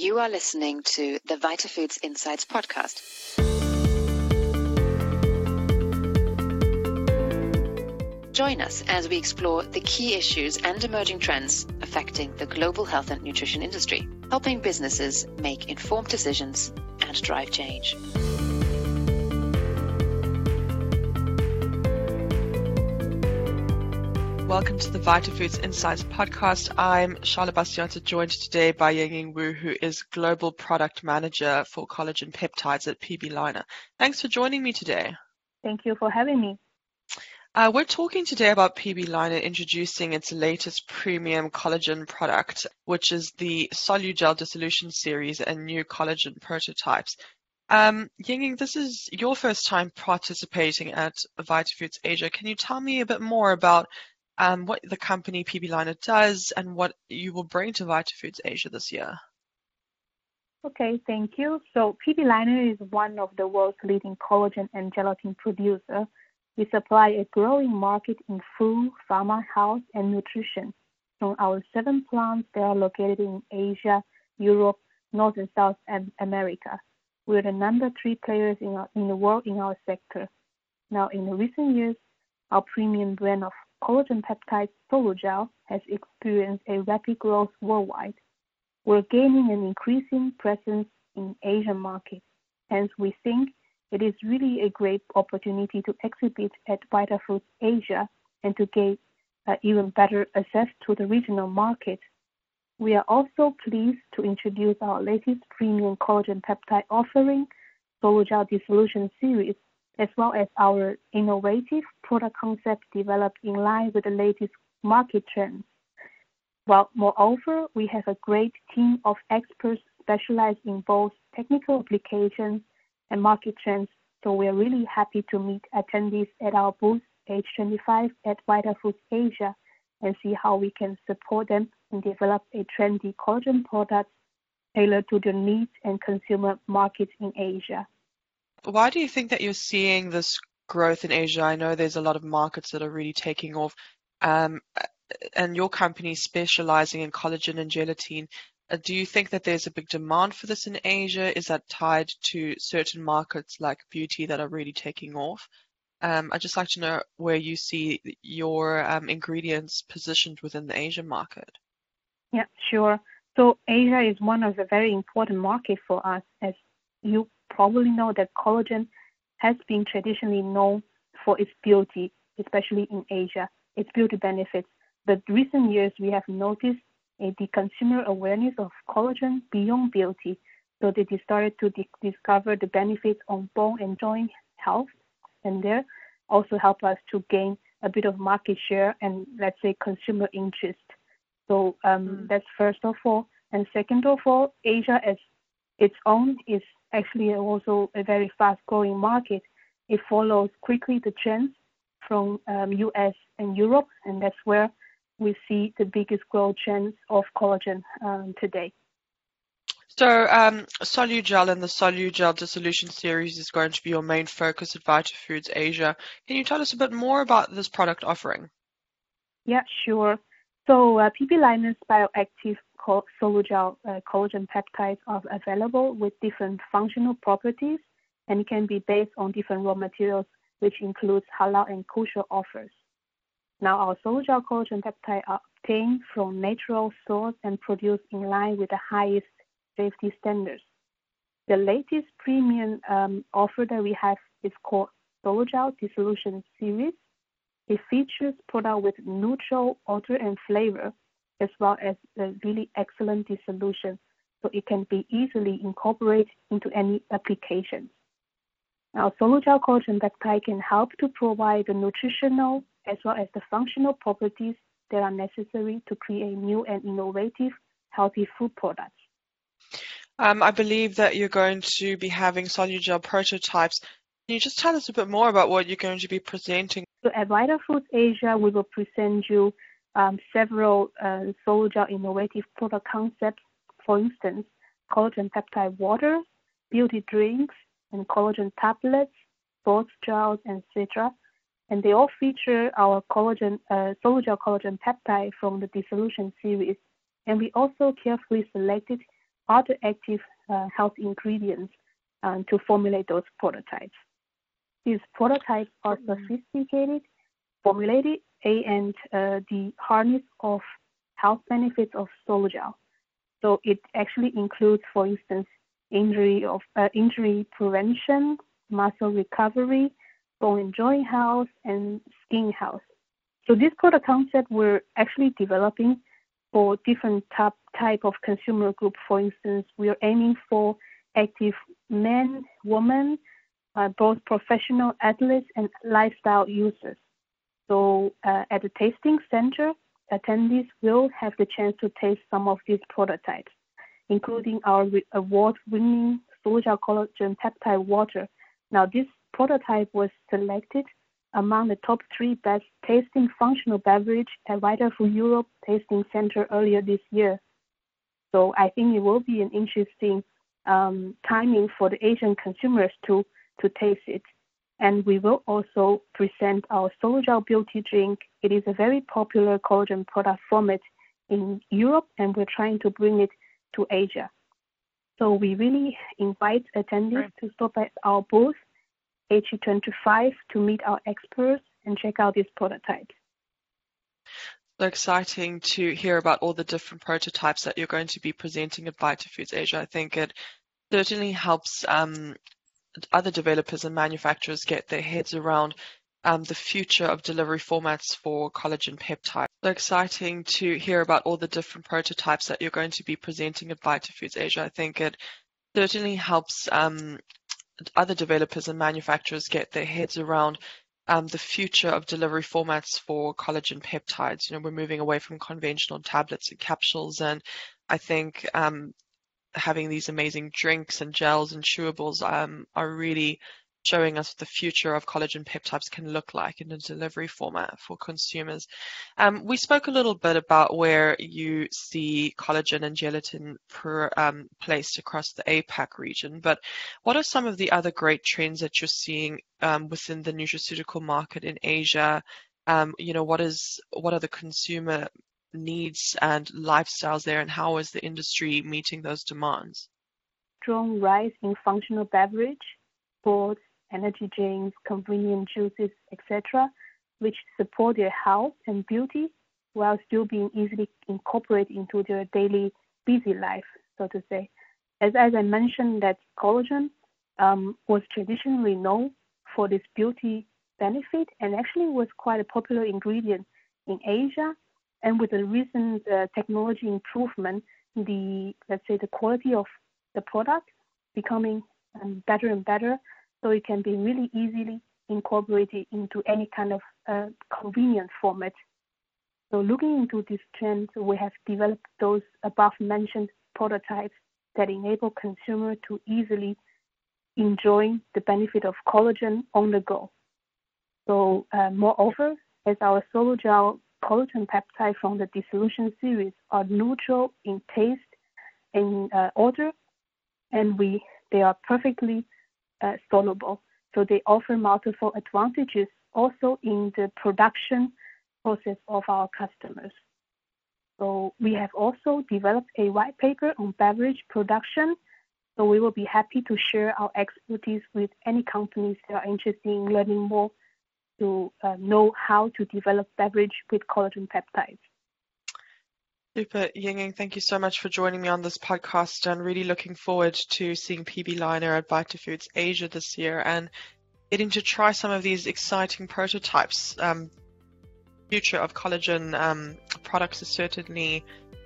You are listening to the VitaFoods Insights podcast. Join us as we explore the key issues and emerging trends affecting the global health and nutrition industry, helping businesses make informed decisions and drive change. Welcome to the VitaFoods Insights podcast. I'm Charlotte Bastiata, joined today by Ying Wu, who is Global Product Manager for Collagen Peptides at PB Leiner. Thanks for joining me today. Thank you for having me. Uh, we're talking today about PB Leiner introducing its latest premium collagen product, which is the Solugel Dissolution Series and new collagen prototypes. Um, Ying, this is your first time participating at VitaFoods Asia. Can you tell me a bit more about um, what the company PB Leiner does and what you will bring to VitaFoods Asia this year. Okay, thank you. So PB Leiner is one of the world's leading collagen and gelatin producer. We supply a growing market in food, pharma, health, and nutrition. From our seven plants they are located in Asia, Europe, North and South America. We're the number three players in, our, in the world in our sector. Now, in the recent years, our premium brand of collagen peptide Solugel has experienced a rapid growth worldwide. We're gaining an increasing presence in Asian markets. Hence, we think it is really a great opportunity to exhibit at VitaFoods Asia and to gain uh, even better access to the regional market. We are also pleased to introduce our latest premium collagen peptide offering, Solugel Dissolution Series, as well as our innovative product concept developed in line with the latest market trends. Well, moreover, we have a great team of experts specialized in both technical applications and market trends, so we are really happy to meet attendees at our booth, H25 at VitaFoods Asia, and see how we can support them and develop a trendy collagen product tailored to the needs and consumer markets in Asia. Why do you think that you're seeing this growth in Asia? I know there's a lot of markets that are really taking off, um, and your company specializing in collagen and gelatin. Uh, do you think that there's a big demand for this in Asia? Is that tied to certain markets like beauty that are really taking off? Um, I'd just like to know where you see your um, ingredients positioned within the Asian market. Yeah, sure. So Asia is one of the very important markets for us, as you probably know that collagen has been traditionally known for its beauty, especially in Asia, its beauty benefits. But recent years, we have noticed a, the consumer awareness of collagen beyond beauty. So they started to di- discover the benefits on bone and joint health, and there also help us to gain a bit of market share and let's say consumer interest. So um, mm. that's first of all, and second of all, Asia as its own is actually also a very fast-growing market. It follows quickly the trends from um, US and Europe, and that's where we see the biggest growth trends of collagen um, today. So, um, Solugel and the Solugel Dissolution series is going to be your main focus at VitaFoods Asia. Can you tell us a bit more about this product offering? Yeah, sure. So, uh, PB Leiner's bioactive Solugel uh, collagen peptides are available with different functional properties and can be based on different raw materials, which includes halal and kosher offers. Now, our Solugel collagen peptides are obtained from natural source and produced in line with the highest safety standards. The latest premium um, offer that we have is called Solugel Dissolution Series. It features product with neutral odor and flavor as well as a really excellent dissolution, so it can be easily incorporated into any application. Now, Solugel collagen peptide can help to provide the nutritional as well as the functional properties that are necessary to create new and innovative healthy food products. Um, I believe that you're going to be having Solugel prototypes. Can you just tell us a bit more about what you're going to be presenting? So at VitaFoods Asia, we will present you several uh, Solugel innovative product concepts, for instance, collagen peptide water, beauty drinks, and collagen tablets, sports gels, etc. And they all feature our collagen, uh, Solugel collagen peptide from the dissolution series. And we also carefully selected other active uh, health ingredients um, to formulate those prototypes. These prototypes are mm-hmm. sophisticated, formulated, and uh, the harness of health benefits of Solugel. So it actually includes, for instance, injury of uh, injury prevention, muscle recovery, bone and joint health, and skin health. So this product concept we're actually developing for different type type of consumer group. For instance, we are aiming for active men, women, uh, both professional athletes and lifestyle users. So uh, at the tasting center, attendees will have the chance to taste some of these prototypes, including our award-winning Solugel Collagen Peptide Water. Now, this prototype was selected among the top three best tasting functional beverage at Vitafood Europe Tasting Center earlier this year. So I think it will be an interesting um, timing for the Asian consumers to to taste it. And we will also present our Solugel Beauty Drink. It is a very popular collagen product format in Europe, and we're trying to bring it to Asia. So we really invite attendees right. to stop at our booth, HE25, to meet our experts and check out these prototypes. So exciting to hear about all the different prototypes that you're going to be presenting at VitaFoods Asia. I think it certainly helps um, other developers and manufacturers get their heads around um, the future of delivery formats for collagen peptides. So exciting to hear about all the different prototypes that you're going to be presenting at VitaFoods Asia. I think it certainly helps um, other developers and manufacturers get their heads around um, the future of delivery formats for collagen peptides. You know, we're moving away from conventional tablets and capsules, and I think um, having these amazing drinks and gels and chewables um, are really showing us what the future of collagen peptides can look like in a delivery format for consumers. Um, we spoke a little bit about where you see collagen and gelatin per, um, placed across the APAC region, but what are some of the other great trends that you're seeing um, within the nutraceutical market in Asia? Um, you know, what is what are the consumer needs and lifestyles there, and how is the industry meeting those demands? Strong rise in functional beverage, sports, energy drinks, convenient juices, etc., which support their health and beauty while still being easily incorporated into their daily busy life, so to say. As, as I mentioned, that collagen um, was traditionally known for this beauty benefit and actually was quite a popular ingredient in Asia and with the recent uh, technology improvement, the let's say the quality of the product becoming um, better and better, so it can be really easily incorporated into any kind of uh, convenient format. So looking into this trend, we have developed those above mentioned prototypes that enable consumer to easily enjoy the benefit of collagen on the go. So uh, moreover, as our Solugel collagen peptides from the dissolution series are neutral in taste and uh, odor, and we they are perfectly uh, soluble. So they offer multiple advantages also in the production process of our customers. So we have also developed a white paper on beverage production. So we will be happy to share our expertise with any companies that are interested in learning more to uh, know how to develop beverage with collagen peptides. Super, Yingying, thank you so much for joining me on this podcast and really looking forward to seeing PB Leiner at VitaFoods Asia this year and getting to try some of these exciting prototypes. Um, future of collagen um, products is certainly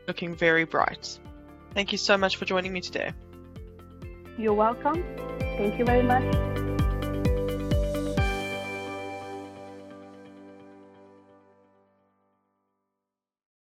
looking very bright. Thank you so much for joining me today. You're welcome. Thank you very much.